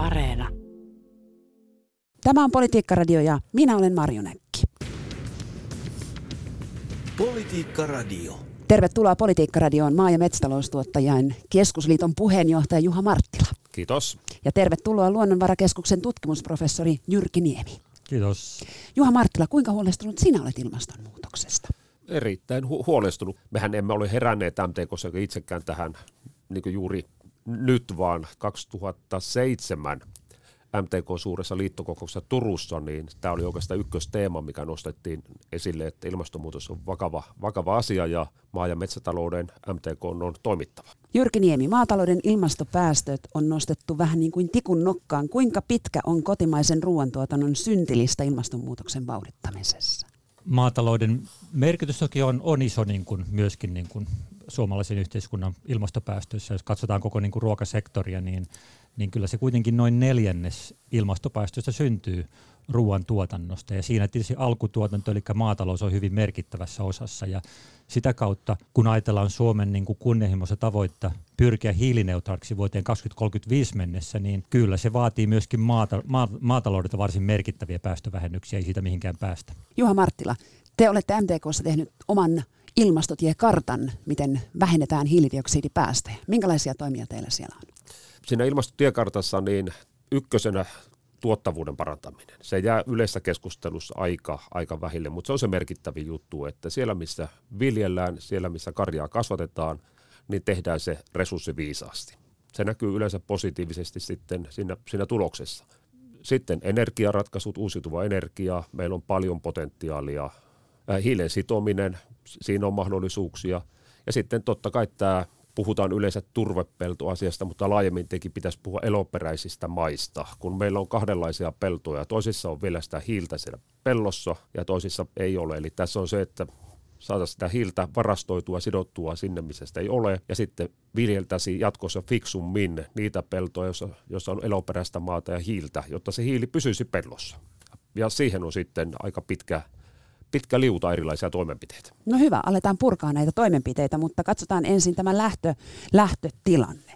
Areena. Tämä on Politiikka-radio ja minä olen Marjo Näkki. Politiikka Radio. Tervetuloa Politiikka-radioon maa- ja metsätaloustuottajain keskusliiton puheenjohtaja Juha Marttila. Kiitos. Ja tervetuloa Luonnonvarakeskuksen tutkimusprofessori Jyrki Niemi. Kiitos. Juha Marttila, kuinka huolestunut sinä olet ilmastonmuutoksesta? Erittäin hu- huolestunut. Mehän emme ole heränneet MTKssa itsekään tähän niin juuri nyt, vaan 2007 MTK suuressa liittokokouksessa Turussa, niin tämä oli oikeastaan ykkösteema, mikä nostettiin esille, että ilmastonmuutos on vakava, vakava asia ja maa- ja metsätalouden MTK on toimittava. Jyrki Niemi, maatalouden ilmastopäästöt on nostettu vähän niin kuin tikun nokkaan. Kuinka pitkä on kotimaisen ruoantuotannon syntilistä ilmastonmuutoksen vauhdittamisessa? Maatalouden merkitys toki on, on iso niin kuin, myöskin niin kuin, suomalaisen yhteiskunnan ilmastopäästöissä. Jos katsotaan koko niin kuin, ruokasektoria, niin niin kyllä se kuitenkin noin neljännes ilmastopäästöistä syntyy ruoantuotannosta. Ja siinä tietysti alkutuotanto, eli maatalous, on hyvin merkittävässä osassa. Ja sitä kautta, kun ajatellaan Suomen niin kuin kunnianhimoista tavoitta pyrkiä hiilineutraaliksi vuoteen 2035 mennessä, niin kyllä se vaatii myöskin maata, ma, maataloudelta varsin merkittäviä päästövähennyksiä, ei siitä mihinkään päästä. Juha Marttila, te olette MTKssa tehnyt oman ilmastotiekartan, miten vähennetään hiilidioksidipäästöjä. Minkälaisia toimia teillä siellä on? siinä ilmastotiekartassa niin ykkösenä tuottavuuden parantaminen. Se jää yleisessä keskustelussa aika, aika vähille, mutta se on se merkittävin juttu, että siellä missä viljellään, siellä missä karjaa kasvatetaan, niin tehdään se resurssi viisaasti. Se näkyy yleensä positiivisesti sitten siinä, siinä tuloksessa. Sitten energiaratkaisut, uusiutuva energia, meillä on paljon potentiaalia. Hiilen sitominen, siinä on mahdollisuuksia. Ja sitten totta kai tämä puhutaan yleensä turvepeltoasiasta, mutta laajemmin teki pitäisi puhua eloperäisistä maista, kun meillä on kahdenlaisia peltoja. Toisissa on vielä sitä hiiltä siellä pellossa ja toisissa ei ole. Eli tässä on se, että saataisiin sitä hiiltä varastoitua, sidottua sinne, missä sitä ei ole, ja sitten viljeltäisiin jatkossa fiksummin niitä peltoja, joissa, joissa on eloperäistä maata ja hiiltä, jotta se hiili pysyisi pellossa. Ja siihen on sitten aika pitkä pitkä liuta erilaisia toimenpiteitä. No hyvä, aletaan purkaa näitä toimenpiteitä, mutta katsotaan ensin tämä lähtö, lähtötilanne.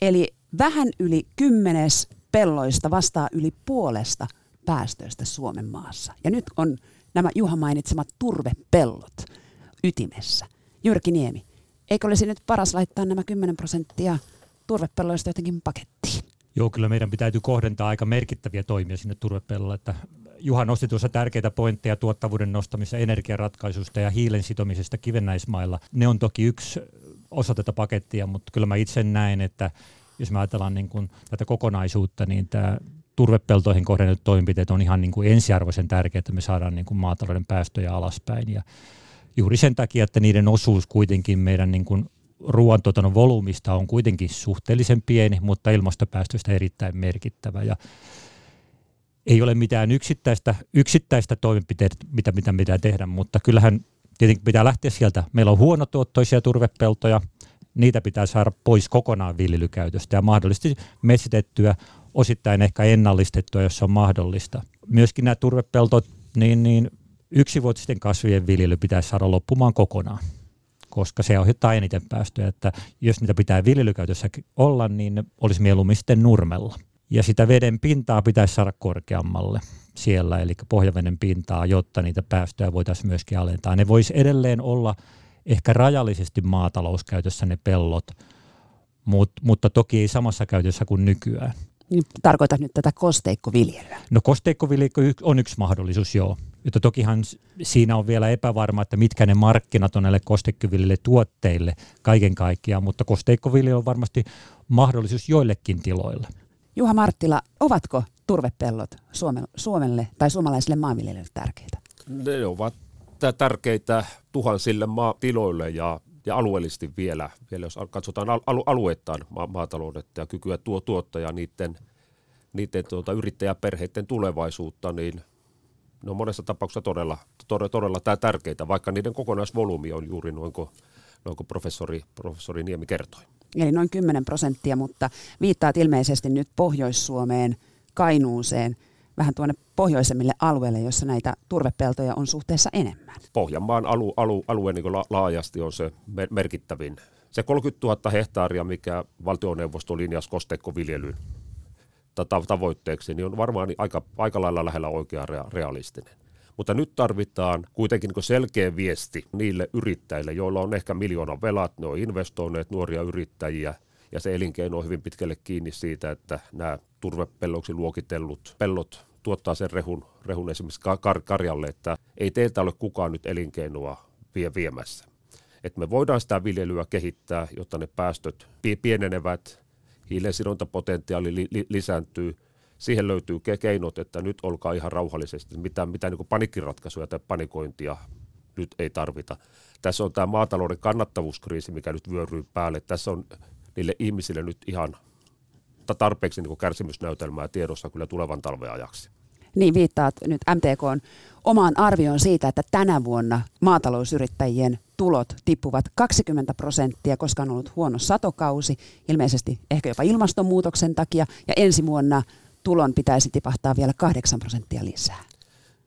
Eli vähän yli kymmenes pelloista vastaa yli puolesta päästöistä Suomen maassa. Ja nyt on nämä Juha mainitsemat turvepellot ytimessä. Jyrki Niemi, eikö olisi nyt paras laittaa nämä 10 prosenttia turvepelloista jotenkin pakettiin? Joo, kyllä meidän pitää kohdentaa aika merkittäviä toimia sinne turvepellolle, että Juha nosti tuossa tärkeitä pointteja tuottavuuden nostamisesta, energiaratkaisusta ja hiilen sitomisesta kivennäismailla. Ne on toki yksi osa tätä pakettia, mutta kyllä mä itse näen, että jos me ajatellaan niin kuin tätä kokonaisuutta, niin tämä turvepeltoihin kohdennetut toimenpiteet on ihan niin kuin ensiarvoisen tärkeää, että me saadaan niin kuin maatalouden päästöjä alaspäin. Ja juuri sen takia, että niiden osuus kuitenkin meidän niin kuin ruoantuotannon volyymista on kuitenkin suhteellisen pieni, mutta ilmastopäästöistä erittäin merkittävä. Ja ei ole mitään yksittäistä, yksittäistä toimenpiteitä, mitä, mitä pitää tehdä, mutta kyllähän tietenkin pitää lähteä sieltä. Meillä on huonotuottoisia turvepeltoja, niitä pitää saada pois kokonaan viljelykäytöstä ja mahdollisesti metsitettyä, osittain ehkä ennallistettua, jos se on mahdollista. Myöskin nämä turvepeltot, niin, niin yksivuotisten kasvien viljely pitäisi saada loppumaan kokonaan, koska se aiheuttaa eniten päästöjä. Että jos niitä pitää viljelykäytössä olla, niin olisi mieluummin sitten nurmella. Ja sitä veden pintaa pitäisi saada korkeammalle siellä, eli pohjaveden pintaa, jotta niitä päästöjä voitaisiin myöskin alentaa. Ne voisi edelleen olla ehkä rajallisesti maatalouskäytössä ne pellot, mut, mutta toki ei samassa käytössä kuin nykyään. Niin tarkoitat nyt tätä kosteikkoviljelyä? No kosteikkoviljely on yksi mahdollisuus, joo. Mutta tokihan siinä on vielä epävarma, että mitkä ne markkinat on näille kosteikkoviljelijöille tuotteille kaiken kaikkiaan, mutta kosteikkoviljely on varmasti mahdollisuus joillekin tiloille. Juha Marttila, ovatko turvepellot Suomelle tai suomalaisille maanviljelijöille tärkeitä? Ne ovat tärkeitä tuhansille maatiloille ja, ja alueellisesti vielä, vielä jos katsotaan al- alueittain ma- maataloudetta ja kykyä tuo tuottaja niiden, niiden tuota, yrittäjäperheiden tulevaisuutta, niin ne on monessa tapauksessa todella, todella, todella tärkeitä, vaikka niiden kokonaisvolyymi on juuri noin kuin, noin kuin professori, professori Niemi kertoi eli noin 10 prosenttia, mutta viittaat ilmeisesti nyt Pohjois-Suomeen, Kainuuseen, vähän tuonne pohjoisemmille alueille, jossa näitä turvepeltoja on suhteessa enemmän. Pohjanmaan alu, alu, alue niin la, laajasti on se mer- merkittävin. Se 30 000 hehtaaria, mikä valtioneuvosto linjasi kosteikkoviljelyyn tavoitteeksi, niin on varmaan aika, aika lailla lähellä oikea realistinen. Mutta nyt tarvitaan kuitenkin niin selkeä viesti niille yrittäjille, joilla on ehkä miljoona velat, ne on investoineet nuoria yrittäjiä, ja se elinkeino on hyvin pitkälle kiinni siitä, että nämä turvepelloksi luokitellut pellot tuottaa sen rehun, rehun esimerkiksi kar- karjalle, että ei teiltä ole kukaan nyt elinkeinoa vie viemässä. Että me voidaan sitä viljelyä kehittää, jotta ne päästöt pienenevät, hiilensidontapotentiaali li- li- lisääntyy. Siihen löytyy keinot, että nyt olkaa ihan rauhallisesti. Mitään, mitään niin panikkiratkaisuja tai panikointia nyt ei tarvita. Tässä on tämä maatalouden kannattavuuskriisi, mikä nyt vyöryy päälle. Tässä on niille ihmisille nyt ihan tarpeeksi niin kärsimysnäytelmää tiedossa kyllä tulevan talven ajaksi. Niin viittaat nyt MTK omaan arvioon siitä, että tänä vuonna maatalousyrittäjien tulot tippuvat 20 prosenttia, koska on ollut huono satokausi, ilmeisesti ehkä jopa ilmastonmuutoksen takia, ja ensi vuonna tulon pitäisi tipahtaa vielä 8 prosenttia lisää.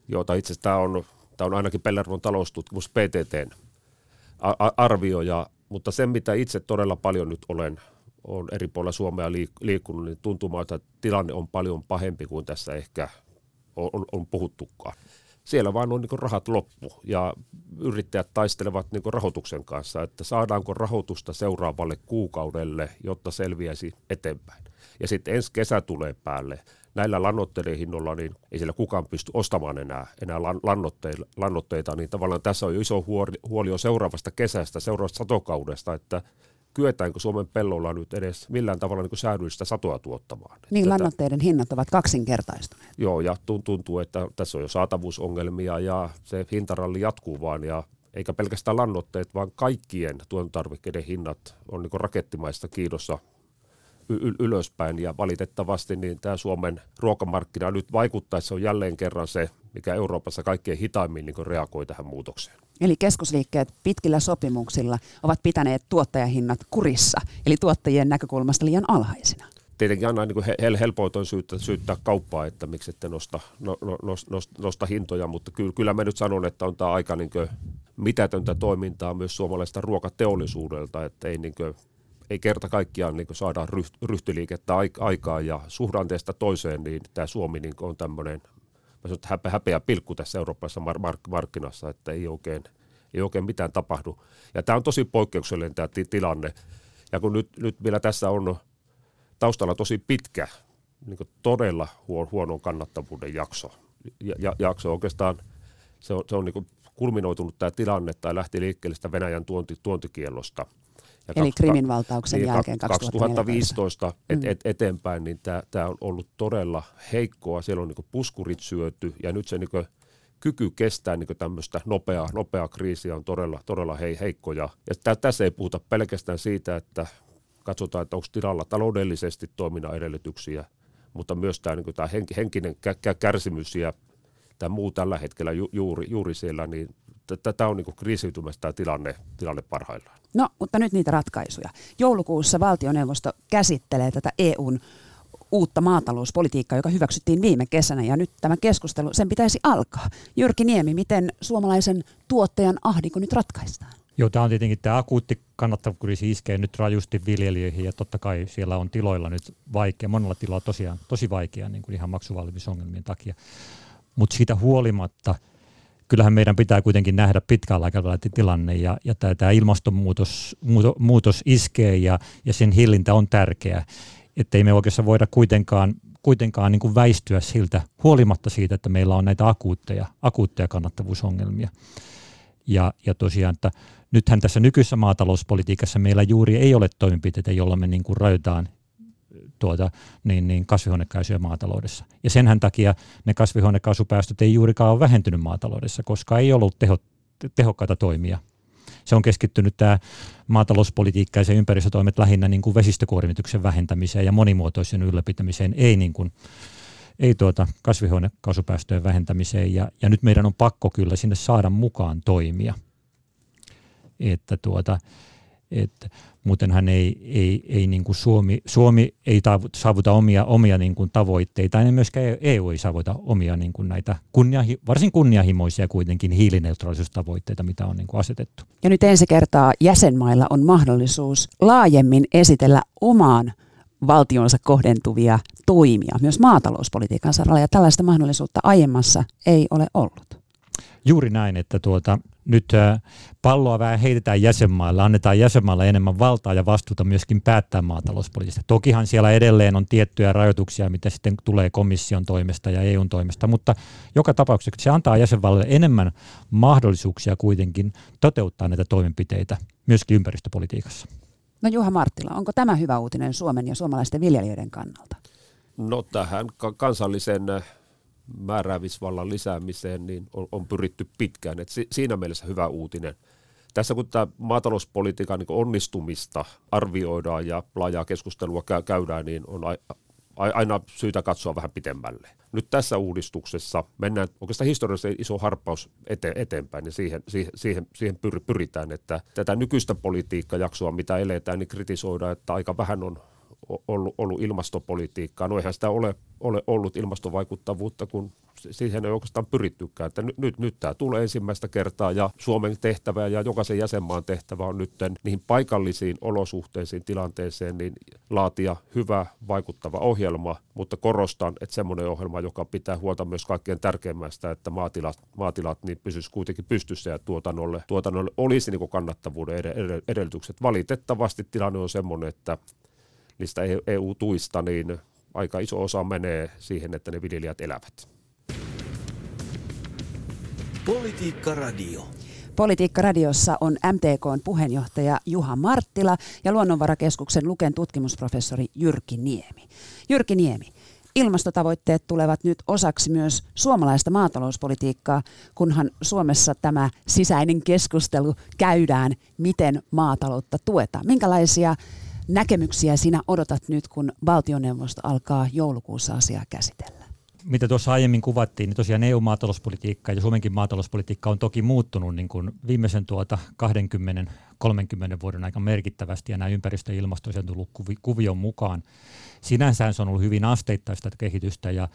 Joo, tai itse asiassa tämä on, tämä on ainakin Pellervon taloustutkimus PTTn arvio, ja, mutta se mitä itse todella paljon nyt olen on eri puolilla Suomea liikkunut, niin tuntuu, että tilanne on paljon pahempi kuin tässä ehkä on, on, on puhuttukaan. Siellä vaan on niin rahat loppu ja yrittäjät taistelevat niin rahoituksen kanssa, että saadaanko rahoitusta seuraavalle kuukaudelle, jotta selviäisi eteenpäin. Ja sitten ensi kesä tulee päälle. Näillä lannoitteiden hinnoilla niin ei siellä kukaan pysty ostamaan enää, enää lannoitteita, lannoitteita, niin tavallaan tässä on jo iso huoli, huoli jo seuraavasta kesästä, seuraavasta satokaudesta, että kyetäänkö Suomen pellolla nyt edes millään tavalla niin säädyllistä satoa tuottamaan. Niin, Tätä, lannoitteiden hinnat ovat kaksinkertaistuneet. Joo, ja tuntuu, että tässä on jo saatavuusongelmia ja se hintaralli jatkuu vaan ja eikä pelkästään lannoitteet, vaan kaikkien tuotantotarvikkeiden hinnat on niin rakettimaista kiidossa y- ylöspäin ja valitettavasti niin tämä Suomen ruokamarkkina nyt vaikuttaessa on jälleen kerran se, mikä Euroopassa kaikkein hitaimmin niin reagoi tähän muutokseen. Eli keskusliikkeet pitkillä sopimuksilla ovat pitäneet tuottajahinnat kurissa, eli tuottajien näkökulmasta liian alhaisina. Tietenkin aina niin hel- helpoitoin syyttää, syyttää kauppaa, että miksi ette nosta, no, no, nosta, nosta hintoja, mutta kyllä, kyllä mä nyt sanon, että on tämä aika niin mitätöntä toimintaa myös suomalaista ruokateollisuudelta, että ei niin ei kerta kaikkiaan niin saada ryhtiliikettä aikaa ja suhdanteesta toiseen, niin tämä Suomi niin on tämmöinen mä häpeä, häpeä pilkku tässä eurooppalaisessa mark- markkinassa, että ei oikein, ei oikein mitään tapahdu. Ja tämä on tosi poikkeuksellinen tämä t- tilanne. Ja kun nyt, nyt vielä tässä on taustalla tosi pitkä, niin todella huono kannattavuuden jakso. Ja, ja, jakso oikeastaan, se on, se on niin kulminoitunut tämä tilanne tai lähti liikkeelle sitä Venäjän tuonti, tuontikiellosta – ja Eli Krimin valtauksen niin, jälkeen 2015 et, et, eteenpäin, niin tämä on ollut todella heikkoa. Siellä on niin puskurit syöty ja nyt se niin kyky kestää niin tämmöistä nopeaa, nopeaa kriisiä on todella, todella hei, heikko. Ja, ja tässä ei puhuta pelkästään siitä, että katsotaan, että onko tilalla taloudellisesti toiminnan edellytyksiä, mutta myös tämä, niin tämä henkinen kärsimys ja tämä muu tällä hetkellä ju, juuri, juuri siellä, niin tämä on niin kriisiytymässä tämä tilanne, tilanne parhaillaan. No, mutta nyt niitä ratkaisuja. Joulukuussa valtioneuvosto käsittelee tätä EUn uutta maatalouspolitiikkaa, joka hyväksyttiin viime kesänä, ja nyt tämä keskustelu, sen pitäisi alkaa. Jyrki Niemi, miten suomalaisen tuottajan ahdinko nyt ratkaistaan? Joo, tämä on tietenkin tämä akuutti kannattavuuskriisi iskee nyt rajusti viljelijöihin ja totta kai siellä on tiloilla nyt vaikea, monella tilalla tosiaan tosi vaikea niin kuin ihan maksuvalmiusongelmien takia. Mutta siitä huolimatta – kyllähän meidän pitää kuitenkin nähdä pitkällä aikavälillä tilanne ja, ja tämä, ilmastonmuutos muuto, muutos iskee ja, ja sen hillintä on tärkeää. Että ei me oikeastaan voida kuitenkaan, kuitenkaan niin kuin väistyä siltä huolimatta siitä, että meillä on näitä akuutteja, akuutteja kannattavuusongelmia. Ja, ja tosiaan, että nythän tässä nykyisessä maatalouspolitiikassa meillä juuri ei ole toimenpiteitä, jolla me niin kuin rajoitetaan tuota, niin, niin kasvihuonekaasuja maataloudessa. Ja senhän takia ne kasvihuonekaasupäästöt ei juurikaan ole vähentynyt maataloudessa, koska ei ollut teho, tehokkaita toimia. Se on keskittynyt tämä maatalouspolitiikka ja se ympäristötoimet lähinnä niin kuin vesistökuormituksen vähentämiseen ja monimuotoisen ylläpitämiseen, ei, niin kuin, ei tuota kasvihuonekaasupäästöjen vähentämiseen. Ja, ja nyt meidän on pakko kyllä sinne saada mukaan toimia. Että tuota, että muutenhan ei, ei, ei niin kuin Suomi, Suomi ei saavuta omia, omia niin kuin tavoitteita, ja myöskään EU ei saavuta omia niin kuin näitä kunniahi, varsin kunnianhimoisia kuitenkin hiilineutraalisuustavoitteita, mitä on niin kuin asetettu. Ja nyt ensi kertaa jäsenmailla on mahdollisuus laajemmin esitellä omaan valtionsa kohdentuvia toimia myös maatalouspolitiikan saralla ja tällaista mahdollisuutta aiemmassa ei ole ollut. Juuri näin, että tuota, nyt palloa vähän heitetään jäsenmaille, annetaan jäsenmaille enemmän valtaa ja vastuuta myöskin päättää maatalouspolitiikasta. Tokihan siellä edelleen on tiettyjä rajoituksia, mitä sitten tulee komission toimesta ja EUn toimesta, mutta joka tapauksessa se antaa jäsenvaltioille enemmän mahdollisuuksia kuitenkin toteuttaa näitä toimenpiteitä myöskin ympäristöpolitiikassa. No Juha Marttila, onko tämä hyvä uutinen Suomen ja suomalaisten viljelijöiden kannalta? No tähän kansallisen määräämisvallan lisäämiseen niin on, on pyritty pitkään. Et si, siinä mielessä hyvä uutinen. Tässä kun tämä maatalouspolitiikan niin onnistumista arvioidaan ja laajaa keskustelua käydään, niin on aina syytä katsoa vähän pitemmälle. Nyt tässä uudistuksessa mennään oikeastaan historiallisesti iso harppaus ete, eteenpäin ja siihen, siihen, siihen, siihen pyritään, että tätä nykyistä politiikkajaksoa, mitä eletään, niin kritisoidaan, että aika vähän on ollut, ollut ilmastopolitiikkaa. No eihän sitä ole, ole ollut ilmastovaikuttavuutta, kun siihen ei oikeastaan pyrittykään. Että nyt, nyt, nyt tämä tulee ensimmäistä kertaa ja Suomen tehtävä ja jokaisen jäsenmaan tehtävä on nyt niihin paikallisiin olosuhteisiin, tilanteeseen, niin laatia hyvä, vaikuttava ohjelma, mutta korostan, että semmoinen ohjelma, joka pitää huolta myös kaikkein tärkeimmästä, että maatilat, maatilat niin pysyisi kuitenkin pystyssä ja tuotannolle, tuotannolle olisi niin kannattavuuden edellytykset. Valitettavasti tilanne on semmoinen, että niistä EU-tuista, e niin aika iso osa menee siihen, että ne viljelijät elävät. Politiikka Radio. Politiikka Radiossa on MTKn puheenjohtaja Juha Marttila ja Luonnonvarakeskuksen Luken tutkimusprofessori Jyrki Niemi. Jyrki Niemi, ilmastotavoitteet tulevat nyt osaksi myös suomalaista maatalouspolitiikkaa, kunhan Suomessa tämä sisäinen keskustelu käydään, miten maataloutta tuetaan. Minkälaisia näkemyksiä sinä odotat nyt, kun valtioneuvosto alkaa joulukuussa asiaa käsitellä? Mitä tuossa aiemmin kuvattiin, niin tosiaan EU-maatalouspolitiikka ja Suomenkin maatalouspolitiikka on toki muuttunut niin kuin viimeisen tuota 20-30 vuoden aika merkittävästi ja nämä ympäristö- ja ilmasto on tullut kuvion mukaan. Sinänsä se on ollut hyvin asteittaista kehitystä ja,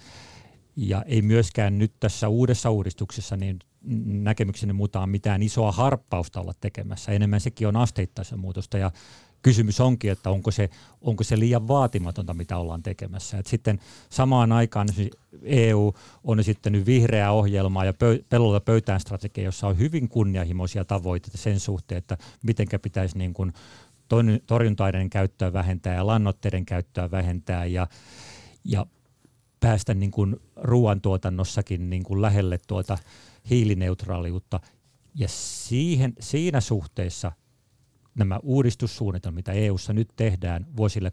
ja ei myöskään nyt tässä uudessa uudistuksessa niin näkemykseni mukaan mitään isoa harppausta olla tekemässä. Enemmän sekin on asteittaisen muutosta ja kysymys onkin, että onko se, onko se liian vaatimatonta, mitä ollaan tekemässä. Et sitten samaan aikaan EU on esittänyt vihreää ohjelmaa ja pö- pellolta pöytään strategia, jossa on hyvin kunnianhimoisia tavoitteita sen suhteen, että miten pitäisi niin kuin torjunta-aineiden käyttöä vähentää ja lannoitteiden käyttöä vähentää ja, ja päästä niin kuin ruoantuotannossakin niin kuin lähelle tuota hiilineutraaliutta. Ja siihen, siinä suhteessa nämä uudistussuunnitelmat, mitä EU:ssa nyt tehdään vuosille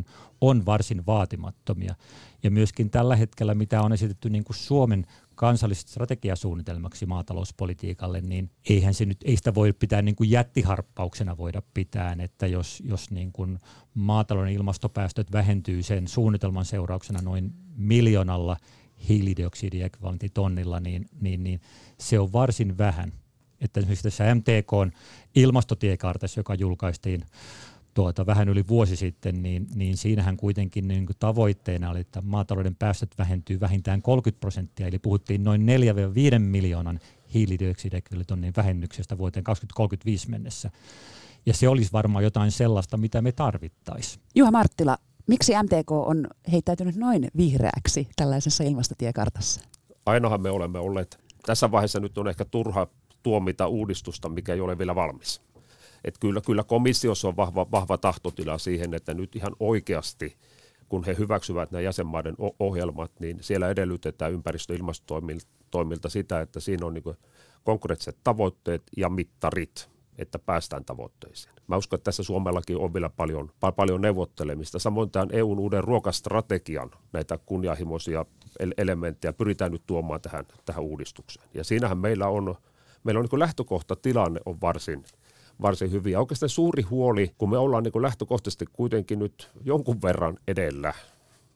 2023-2027, on varsin vaatimattomia. Ja myöskin tällä hetkellä, mitä on esitetty niin kuin Suomen kansalliset strategiasuunnitelmaksi maatalouspolitiikalle, niin eihän se nyt, ei sitä voi pitää niin kuin jättiharppauksena voida pitää, että jos, jos niin kuin maatalouden ilmastopäästöt vähentyy sen suunnitelman seurauksena noin miljoonalla hiilidioksidiekvivalenttitonnilla, niin, niin, niin se on varsin vähän että esimerkiksi tässä MTK ilmastotiekartassa, joka julkaistiin tuota, vähän yli vuosi sitten, niin, niin siinähän kuitenkin niin kuin tavoitteena oli, että maatalouden päästöt vähentyy vähintään 30 prosenttia, eli puhuttiin noin 4-5 miljoonan hiilidioksidiekvivalentin vähennyksestä vuoteen 2035 mennessä. Ja se olisi varmaan jotain sellaista, mitä me tarvittaisiin. Juha Marttila, miksi MTK on heittäytynyt noin vihreäksi tällaisessa ilmastotiekartassa? Ainahan me olemme olleet, tässä vaiheessa nyt on ehkä turha tuomita uudistusta, mikä ei ole vielä valmis. Et kyllä, kyllä komissiossa on vahva, vahva tahtotila siihen, että nyt ihan oikeasti, kun he hyväksyvät nämä jäsenmaiden ohjelmat, niin siellä edellytetään ympäristö- ja ilmastotoimilta sitä, että siinä on niin konkreettiset tavoitteet ja mittarit, että päästään tavoitteisiin. Mä uskon, että tässä Suomellakin on vielä paljon, paljon neuvottelemista. Samoin tämän EUn uuden ruokastrategian näitä kunnianhimoisia elementtejä pyritään nyt tuomaan tähän, tähän uudistukseen. Ja siinähän meillä on meillä on niin lähtökohta tilanne on varsin, varsin hyvin. Ja oikeastaan suuri huoli, kun me ollaan niin lähtökohtaisesti kuitenkin nyt jonkun verran edellä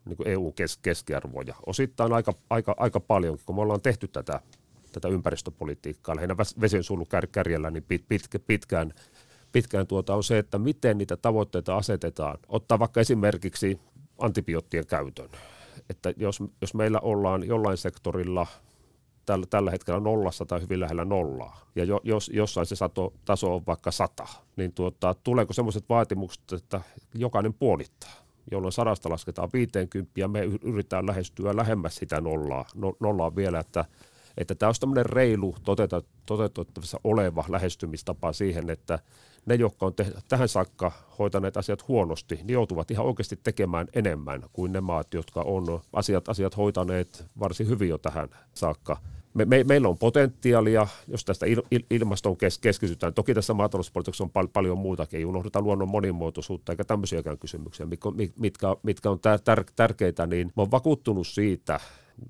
niin EU-keskiarvoja. Osittain aika, aika, aika paljon, kun me ollaan tehty tätä, tätä ympäristöpolitiikkaa, lähinnä vesiensuojelun kärjellä, niin pit, pit, pitkään, pitkään tuota on se, että miten niitä tavoitteita asetetaan. Ottaa vaikka esimerkiksi antibioottien käytön. Että jos, jos meillä ollaan jollain sektorilla tällä, tällä hetkellä nollassa tai hyvin lähellä nollaa, ja jo, jos jossain se sato, taso on vaikka sata, niin tuota, tuleeko sellaiset vaatimukset, että jokainen puolittaa? jolloin sadasta lasketaan 50 ja me yritetään lähestyä lähemmäs sitä nollaa, no, nollaa vielä, että, että tämä olisi tämmöinen reilu toteutettavissa oleva lähestymistapa siihen, että ne, jotka on te- tähän saakka hoitaneet asiat huonosti, niin joutuvat ihan oikeasti tekemään enemmän kuin ne maat, jotka on asiat, asiat hoitaneet varsin hyvin jo tähän saakka. Me, me, meillä on potentiaalia, jos tästä il, il, ilmastoon kes, keskitytään. Toki tässä maatalouspolitiikassa on pal, paljon muutakin, ei unohdeta luonnon monimuotoisuutta eikä tämmöisiäkään kysymyksiä, mitkä, mitkä, mitkä on tär, tär, tärkeitä, niin mä oon vakuuttunut siitä,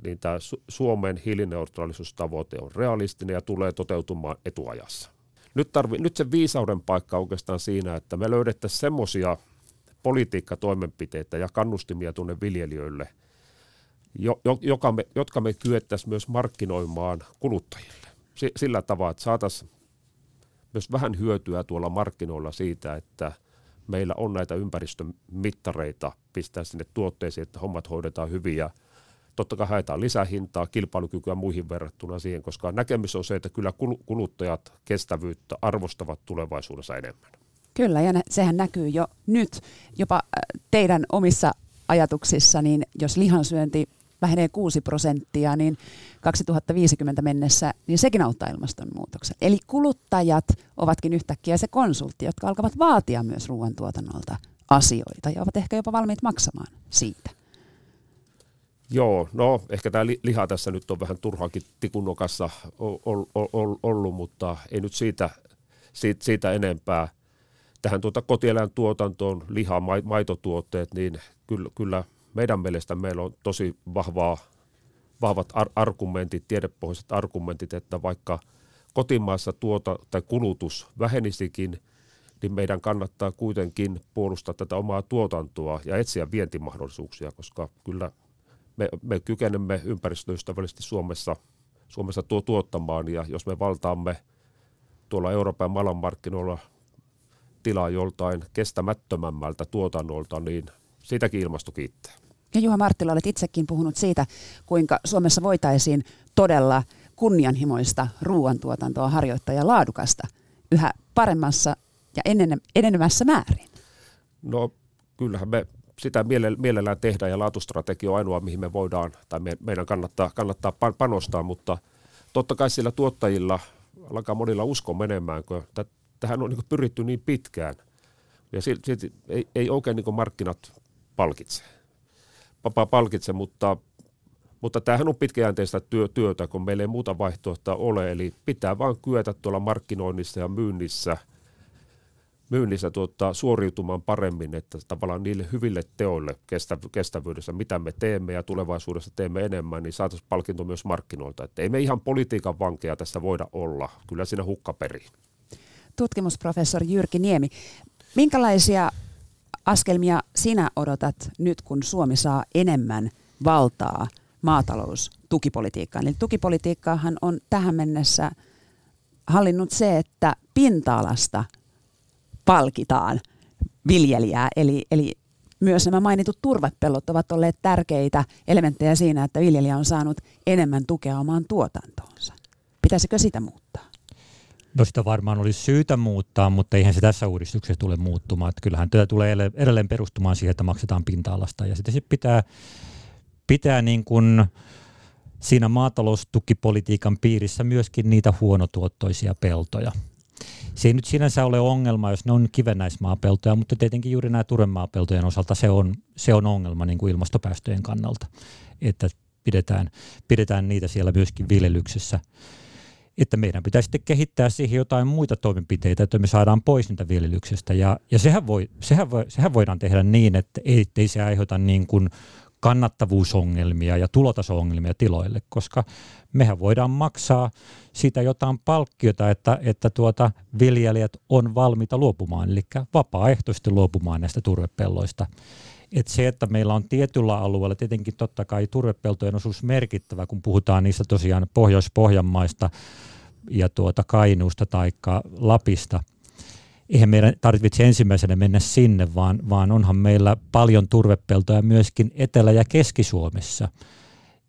niin tämä Suomen hiilineutraalisuustavoite on realistinen ja tulee toteutumaan etuajassa. Nyt, tarvi, nyt se viisauden paikka oikeastaan siinä, että me löydettäisiin semmoisia politiikkatoimenpiteitä ja kannustimia tuonne viljelijöille, jo, joka me, jotka me kyettäisiin myös markkinoimaan kuluttajille. Sillä tavalla, että saataisiin myös vähän hyötyä tuolla markkinoilla siitä, että meillä on näitä ympäristömittareita pistää sinne tuotteisiin, että hommat hoidetaan hyvin ja totta kai haetaan lisähintaa, kilpailukykyä muihin verrattuna siihen, koska näkemys on se, että kyllä kuluttajat kestävyyttä arvostavat tulevaisuudessa enemmän. Kyllä, ja sehän näkyy jo nyt jopa äh, teidän omissa ajatuksissa, niin jos lihansyönti vähenee 6 prosenttia, niin 2050 mennessä, niin sekin auttaa ilmastonmuutoksen. Eli kuluttajat ovatkin yhtäkkiä se konsultti, jotka alkavat vaatia myös ruoantuotannolta asioita ja ovat ehkä jopa valmiit maksamaan siitä. Joo, no ehkä tämä liha tässä nyt on vähän turhaakin tikunokassa ollut, mutta ei nyt siitä, siitä, siitä enempää. Tähän tuota kotieläintuotantoon, liha, maitotuotteet, niin kyllä, kyllä meidän mielestä meillä on tosi vahvaa, vahvat ar- argumentit, tiedepohjaiset argumentit, että vaikka kotimaassa tuota tai kulutus vähenisikin, niin meidän kannattaa kuitenkin puolustaa tätä omaa tuotantoa ja etsiä vientimahdollisuuksia, koska kyllä – me, me kykenemme ympäristöystävällisesti Suomessa, Suomessa tuo tuottamaan ja jos me valtaamme tuolla Euroopan maailmanmarkkinoilla tilaa joltain kestämättömämmältä tuotannolta, niin siitäkin ilmasto kiittää. Ja Juha Marttila, olet itsekin puhunut siitä, kuinka Suomessa voitaisiin todella kunnianhimoista ruoantuotantoa harjoittaa ja laadukasta yhä paremmassa ja enenevässä määrin. No kyllähän me sitä mielellään tehdään ja laatustrategia on ainoa, mihin me voidaan tai me, meidän kannattaa, kannattaa panostaa, mutta totta kai sillä tuottajilla alkaa monilla usko menemään, kun tähän on niin pyritty niin pitkään ja silti ei, ei oikein niin markkinat palkitse. Palkitse, mutta, mutta tämähän on pitkäjänteistä työ, työtä, kun meillä ei muuta vaihtoehtoa ole, eli pitää vaan kyetä tuolla markkinoinnissa ja myynnissä – myynnissä tuota, suoriutumaan paremmin, että tavallaan niille hyville teoille kestävy- kestävyydessä, mitä me teemme ja tulevaisuudessa teemme enemmän, niin saataisiin palkinto myös markkinoilta. Että ei me ihan politiikan vankeja tässä voida olla, kyllä siinä hukkaperi. Tutkimusprofessori Jyrki Niemi, minkälaisia askelmia sinä odotat nyt, kun Suomi saa enemmän valtaa maataloustukipolitiikkaan? Eli tukipolitiikkaahan on tähän mennessä hallinnut se, että pinta-alasta – palkitaan viljelijää. Eli, eli myös nämä mainitut turvepellot ovat olleet tärkeitä elementtejä siinä, että viljelijä on saanut enemmän tukea omaan tuotantoonsa. Pitäisikö sitä muuttaa? No sitä varmaan olisi syytä muuttaa, mutta eihän se tässä uudistuksessa tule muuttumaan. Että kyllähän tätä tulee edelleen perustumaan siihen, että maksetaan pinta-alasta. Ja sitten se pitää, pitää niin kuin siinä maataloustukipolitiikan piirissä myöskin niitä huonotuottoisia peltoja se ei nyt sinänsä ole ongelma, jos ne on kivennäismaapeltoja, mutta tietenkin juuri nämä turemaapeltojen osalta se on, se on ongelma niin kuin ilmastopäästöjen kannalta, että pidetään, pidetään niitä siellä myöskin viljelyksessä. Että meidän pitäisi sitten kehittää siihen jotain muita toimenpiteitä, että me saadaan pois niitä viljelyksestä. Ja, ja sehän, voi, sehän, voi, sehän voidaan tehdä niin, että ei, ei se aiheuta niin kuin kannattavuusongelmia ja tulotaso-ongelmia tiloille, koska mehän voidaan maksaa siitä jotain palkkiota, että, että tuota viljelijät on valmiita luopumaan, eli vapaaehtoisesti luopumaan näistä turvepelloista. Et se, että meillä on tietyllä alueella tietenkin totta kai turvepeltojen osuus merkittävä, kun puhutaan niistä tosiaan Pohjois-Pohjanmaista ja tuota Kainuusta tai Lapista – eihän meidän tarvitse ensimmäisenä mennä sinne, vaan, vaan onhan meillä paljon turvepeltoja myöskin Etelä- ja Keski-Suomessa.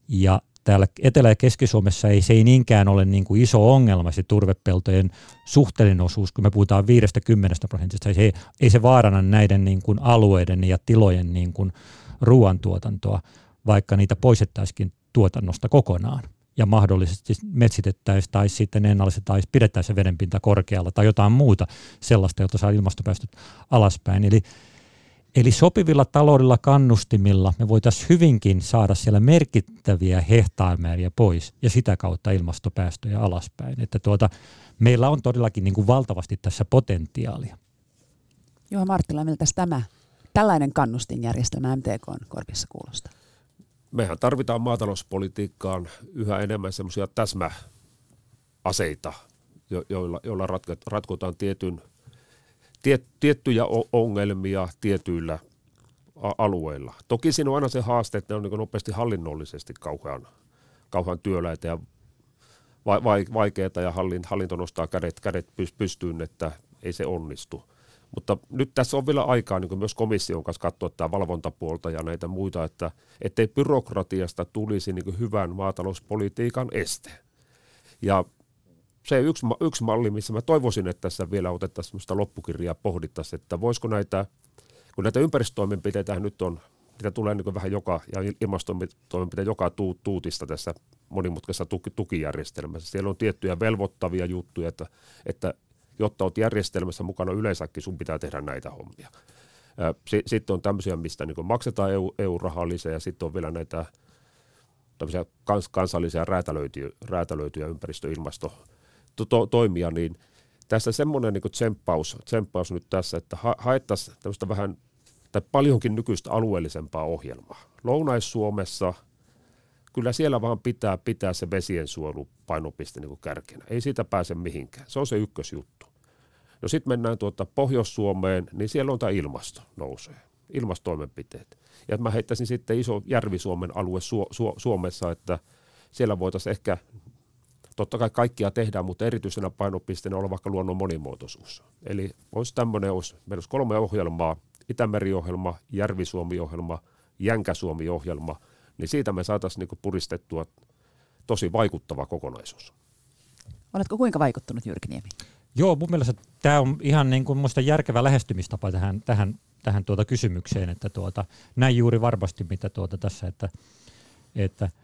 Ja täällä Etelä- ja Keski-Suomessa ei, se ei niinkään ole niin kuin iso ongelma se turvepeltojen suhteellinen osuus, kun me puhutaan 5-10 prosentista. Se ei, ei se vaarana näiden niin kuin alueiden ja tilojen niin kuin ruoantuotantoa, vaikka niitä poistettaisiin tuotannosta kokonaan ja mahdollisesti metsitettäisiin tai sitten ennallistettaisiin, pidettäisiin vedenpinta korkealla tai jotain muuta sellaista, jota saa ilmastopäästöt alaspäin. Eli Eli sopivilla taloudella kannustimilla me voitaisiin hyvinkin saada siellä merkittäviä hehtaarimääriä pois ja sitä kautta ilmastopäästöjä alaspäin. Että tuota, meillä on todellakin niin kuin valtavasti tässä potentiaalia. Juha Marttila, miltä tämä tällainen kannustinjärjestelmä MTK on korvissa kuulostaa? Mehän tarvitaan maatalouspolitiikkaan yhä enemmän semmoisia täsmäaseita, joilla, joilla ratkotaan tietyn tiet, tiettyjä ongelmia tietyillä alueilla. Toki siinä on aina se haaste, että ne on niin nopeasti hallinnollisesti kauhean, kauhean työläitä ja vaikeita ja hallinto nostaa kädet, kädet pystyyn, että ei se onnistu. Mutta nyt tässä on vielä aikaa niin myös komission kanssa katsoa tämä valvontapuolta ja näitä muita, että ettei byrokratiasta tulisi niin hyvän maatalouspolitiikan este. Ja se yksi, yksi malli, missä mä toivoisin, että tässä vielä otettaisiin sellaista loppukirjaa pohdittaisiin, että voisiko näitä, kun näitä ympäristötoimenpiteitä nyt on, niitä tulee niin vähän joka, ja ilmastotoimenpiteitä joka tu, tuutista tässä monimutkaisessa tuki, tukijärjestelmässä. Siellä on tiettyjä velvoittavia juttuja, että, että jotta olet järjestelmässä mukana yleensäkin, sun pitää tehdä näitä hommia. Sitten on tämmöisiä, mistä niin maksetaan EU, EU-rahaa lisää, ja sitten on vielä näitä kans, kansallisia räätälöityjä, räätälöityjä ympäristö- ilmasto to, toimia, niin tässä semmoinen niin tsemppaus, tsemppaus nyt tässä, että ha, haettaisiin tämmöistä vähän tai paljonkin nykyistä alueellisempaa ohjelmaa. Lounais-Suomessa kyllä siellä vaan pitää pitää se vesien suojelu painopiste niin kärkenä. Ei siitä pääse mihinkään. Se on se ykkösjuttu. No sitten mennään tuota Pohjois-Suomeen, niin siellä on tämä ilmasto nousee, ilmastoimenpiteet. Ja mä heittäisin sitten iso Järvi-Suomen alue Su- Su- Suomessa, että siellä voitaisiin ehkä Totta kai kaikkia tehdään, mutta erityisenä painopisteenä on vaikka luonnon monimuotoisuus. Eli olisi tämmöinen, olisi, meillä olisi kolme ohjelmaa, Itämeri-ohjelma, Järvi-Suomi-ohjelma, Jänkä-Suomi-ohjelma, niin siitä me saataisiin niin puristettua tosi vaikuttava kokonaisuus. Oletko kuinka vaikuttunut Jyrki Niemi? Joo, mun mielestä tämä on ihan niin kuin järkevä lähestymistapa tähän, tähän, tähän tuota kysymykseen, että tuota, näin juuri varmasti mitä tuota tässä, että, että –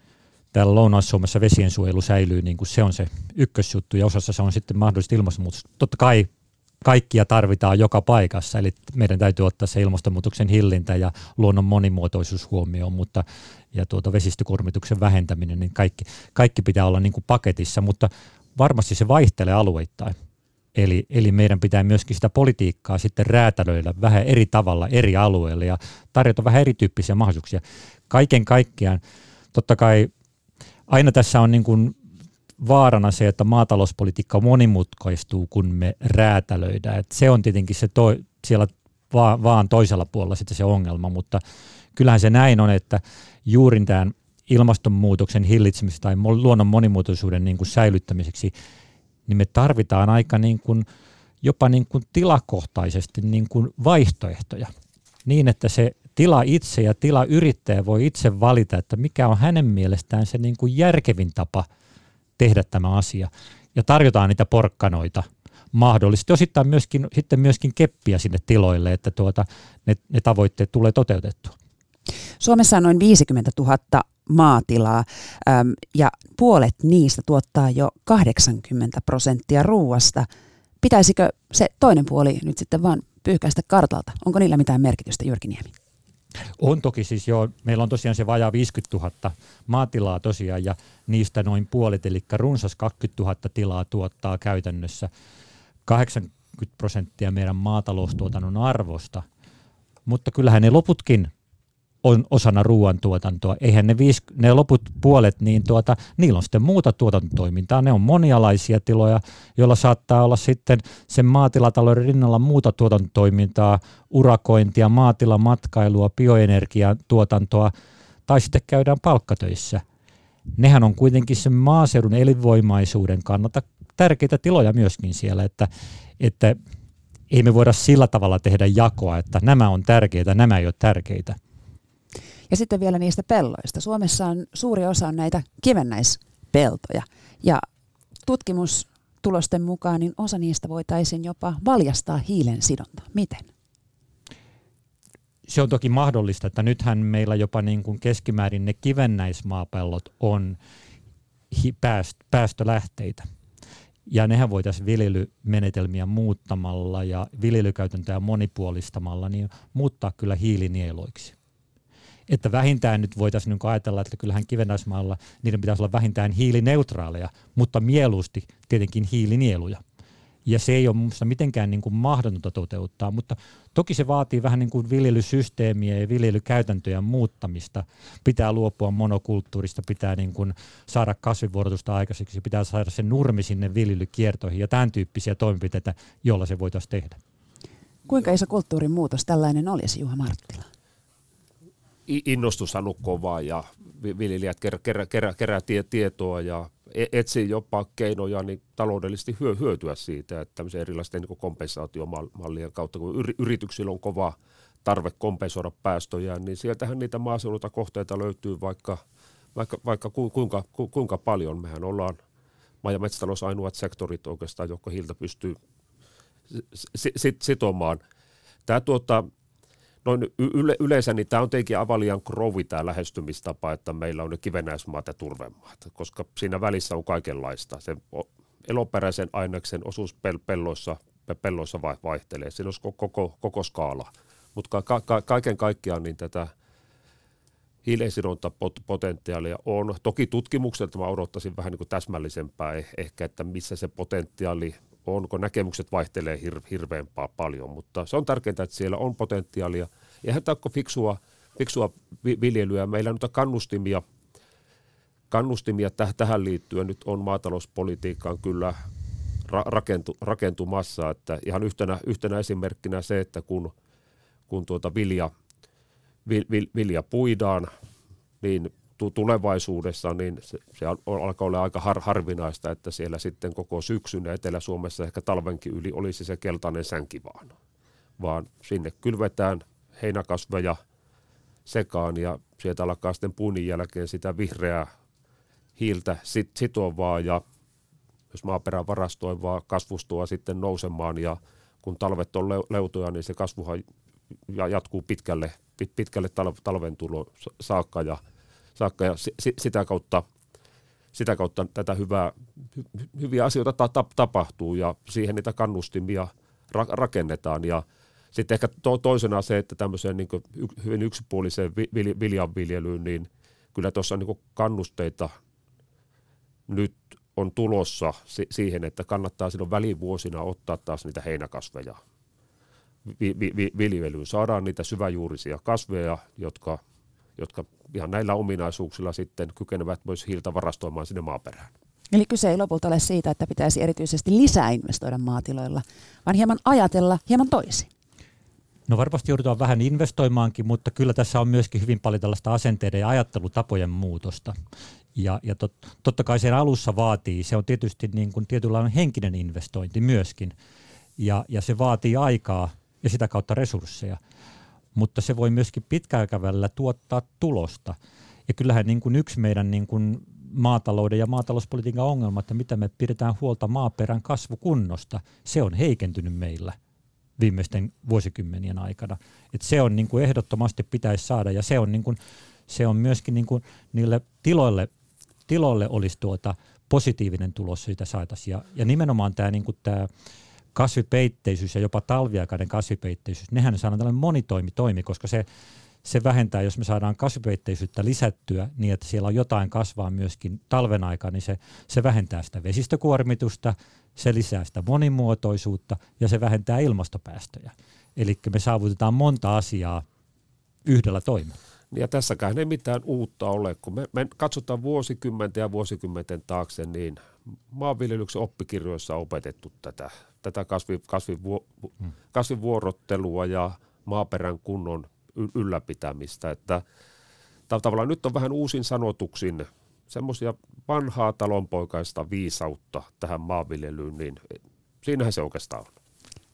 täällä Lounais-Suomessa vesiensuojelu säilyy, niin kuin se on se ykkösjuttu, ja osassa se on sitten mahdollisesti ilmastonmuutos. Totta kai kaikkia tarvitaan joka paikassa, eli meidän täytyy ottaa se ilmastonmuutoksen hillintä ja luonnon monimuotoisuus huomioon, mutta ja tuota vesistökuormituksen vähentäminen, niin kaikki, kaikki pitää olla niin kuin paketissa, mutta varmasti se vaihtelee alueittain. Eli, eli meidän pitää myöskin sitä politiikkaa sitten räätälöidä vähän eri tavalla eri alueille ja tarjota vähän erityyppisiä mahdollisuuksia. Kaiken kaikkiaan, totta kai aina tässä on niin kuin vaarana se, että maatalouspolitiikka monimutkaistuu, kun me räätälöidään. Et se on tietenkin se to, siellä vaan, vaan toisella puolella sitten se ongelma, mutta kyllähän se näin on, että juuri tämän ilmastonmuutoksen hillitsemiseksi tai luonnon monimuotoisuuden niin kuin säilyttämiseksi, niin me tarvitaan aika niin kuin, jopa niin kuin tilakohtaisesti niin kuin vaihtoehtoja niin, että se tila itse ja tila yrittäjä voi itse valita, että mikä on hänen mielestään se niin kuin järkevin tapa tehdä tämä asia. Ja tarjotaan niitä porkkanoita mahdollisesti osittain myöskin, sitten myöskin keppiä sinne tiloille, että tuota, ne, ne tavoitteet tulee toteutettua. Suomessa on noin 50 000 maatilaa ja puolet niistä tuottaa jo 80 prosenttia ruuasta. Pitäisikö se toinen puoli nyt sitten vaan pyyhkäistä kartalta? Onko niillä mitään merkitystä, Jyrki Niemi? On toki siis jo, meillä on tosiaan se vajaa 50 000 maatilaa tosiaan ja niistä noin puolet, eli runsas 20 000 tilaa tuottaa käytännössä. 80 prosenttia meidän maataloustuotannon arvosta, mutta kyllähän ne loputkin on osana ruoantuotantoa. Eihän ne, viis, ne loput puolet, niin tuota, niillä on sitten muuta tuotantotoimintaa. Ne on monialaisia tiloja, joilla saattaa olla sitten sen maatilatalouden rinnalla muuta tuotantotoimintaa, urakointia, maatilamatkailua, bioenergiatuotantoa tai sitten käydään palkkatöissä. Nehän on kuitenkin sen maaseudun elinvoimaisuuden kannalta tärkeitä tiloja myöskin siellä, että, että ei me voida sillä tavalla tehdä jakoa, että nämä on tärkeitä, nämä ei ole tärkeitä. Ja sitten vielä niistä pelloista. Suomessa on suuri osa on näitä kivennäispeltoja. Ja tutkimustulosten mukaan niin osa niistä voitaisiin jopa valjastaa hiilen sidonta. Miten? Se on toki mahdollista, että nythän meillä jopa niin kuin keskimäärin ne kivennäismaapellot on päästölähteitä. Ja nehän voitaisiin viljelymenetelmiä muuttamalla ja viljelykäytäntöä monipuolistamalla niin muuttaa kyllä hiilinieloiksi. Että vähintään nyt voitaisiin niin ajatella, että kyllähän kivennäismaalla niiden pitäisi olla vähintään hiilineutraaleja, mutta mieluusti tietenkin hiilinieluja. Ja se ei ole minusta mitenkään niin kuin mahdotonta toteuttaa, mutta toki se vaatii vähän niin kuin viljelysysteemiä ja viljelykäytäntöjen muuttamista. Pitää luopua monokulttuurista, pitää niin kuin saada kasvivuorotusta aikaiseksi, pitää saada se nurmi sinne viljelykiertoihin ja tämän tyyppisiä toimenpiteitä, joilla se voitaisiin tehdä. Kuinka iso kulttuurin muutos tällainen olisi, Juha Marttila? Innostus on kovaa ja viljelijät kerää, kerää, kerää, kerää tietoa ja E- etsii jopa keinoja niin taloudellisesti hyötyä siitä, että tämmöisen erilaisten niin kompensaatiomallien kautta, kun yrityksillä on kova tarve kompensoida päästöjä, niin sieltähän niitä maaseudulta kohteita löytyy vaikka, vaikka, vaikka kuinka, kuinka paljon. Mehän ollaan maa- ja metsätalous ainoat sektorit oikeastaan, jotka hiiltä pystyy sitomaan. Tämä tuota, noin yle, yleensä niin tämä on tietenkin avalian krovi tämä lähestymistapa, että meillä on ne kivennäismaat ja turvemaat, koska siinä välissä on kaikenlaista. Se eloperäisen aineksen osuus pelloissa, pelloissa vaihtelee, siinä on koko, koko skaala. Mutta ka, ka, kaiken kaikkiaan niin tätä hiilensidontapotentiaalia on. Toki tutkimukselta mä odottaisin vähän niin kuin täsmällisempää eh, ehkä, että missä se potentiaali onko näkemykset vaihtelee hir- hirveän paljon, mutta se on tärkeintä, että siellä on potentiaalia. Eihän tämä fiksua, fiksua viljelyä. Meillä on kannustimia, kannustimia täh- tähän liittyen nyt on maatalouspolitiikkaan kyllä ra- rakentu, rakentumassa, että ihan yhtenä, yhtenä esimerkkinä se, että kun, kun tuota vilja, vil, vil, vilja puidaan, niin tulevaisuudessa, niin se, se alkaa olla aika har, harvinaista, että siellä sitten koko syksyn Etelä-Suomessa ehkä talvenkin yli olisi se keltainen sänki vaan. Vaan sinne kylvetään heinäkasveja sekaan ja sieltä alkaa sitten puunin jälkeen sitä vihreää hiiltä sit, sitovaa ja jos maaperän varastoivaa kasvustua sitten nousemaan ja kun talvet on leutoja, niin se kasvuhan jatkuu pitkälle, pitkälle talven tulo saakka ja saakka ja si, sitä, kautta, sitä kautta tätä hyvää, hy, hyviä asioita ta, ta, tapahtuu ja siihen niitä kannustimia ra, rakennetaan ja sitten ehkä to, toisena se, että tämmöiseen niin hyvin yksipuoliseen vi, viljanviljelyyn, niin kyllä tuossa niin kannusteita nyt on tulossa si, siihen, että kannattaa silloin välivuosina ottaa taas niitä heinäkasveja vi, vi, vi, viljelyyn. Saadaan niitä syväjuurisia kasveja, jotka jotka ihan näillä ominaisuuksilla sitten kykenevät myös hiiltä varastoimaan sinne maaperään. Eli kyse ei lopulta ole siitä, että pitäisi erityisesti lisää investoida maatiloilla, vaan hieman ajatella hieman toisin. No varmasti joudutaan vähän investoimaankin, mutta kyllä tässä on myöskin hyvin paljon tällaista asenteiden ja ajattelutapojen muutosta. Ja, ja tot, totta kai sen alussa vaatii, se on tietysti niin kuin tietynlainen henkinen investointi myöskin, ja, ja se vaatii aikaa ja sitä kautta resursseja mutta se voi myöskin pitkäaikavälillä tuottaa tulosta. Ja kyllähän niin kuin yksi meidän niin kuin maatalouden ja maatalouspolitiikan ongelma, että mitä me pidetään huolta maaperän kasvukunnosta, se on heikentynyt meillä viimeisten vuosikymmenien aikana. Et se on niin kuin ehdottomasti pitäisi saada ja se on, niin kuin, se on myöskin niin kuin niille tiloille, tiloille olisi tuota positiivinen tulos siitä saataisiin. Ja, ja nimenomaan tämä, niin kuin tämä kasvipeitteisyys ja jopa talviaikainen kasvipeitteisyys, nehän saadaan tällainen monitoimi toimi, koska se, se vähentää, jos me saadaan kasvipeitteisyyttä lisättyä niin, että siellä on jotain kasvaa myöskin talven aikaa, niin se, se vähentää sitä vesistökuormitusta, se lisää sitä monimuotoisuutta ja se vähentää ilmastopäästöjä. Eli me saavutetaan monta asiaa yhdellä toimella. Ja tässäkään ei mitään uutta ole, kun me, me katsotaan vuosikymmenten ja vuosikymmenten taakse, niin maanviljelyksen oppikirjoissa on opetettu tätä, tätä kasvi, kasvivuo, hmm. kasvivuorottelua ja maaperän kunnon ylläpitämistä. Että tavallaan nyt on vähän uusin sanotuksin semmoisia vanhaa talonpoikaista viisautta tähän maanviljelyyn, niin siinähän se oikeastaan on.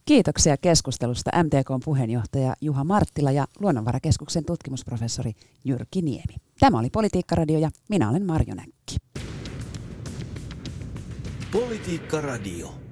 Kiitoksia keskustelusta MTKn puheenjohtaja Juha Marttila ja Luonnonvarakeskuksen tutkimusprofessori Jyrki Niemi. Tämä oli Politiikkaradio ja minä olen Marjo Näkki. Politiikka Radio.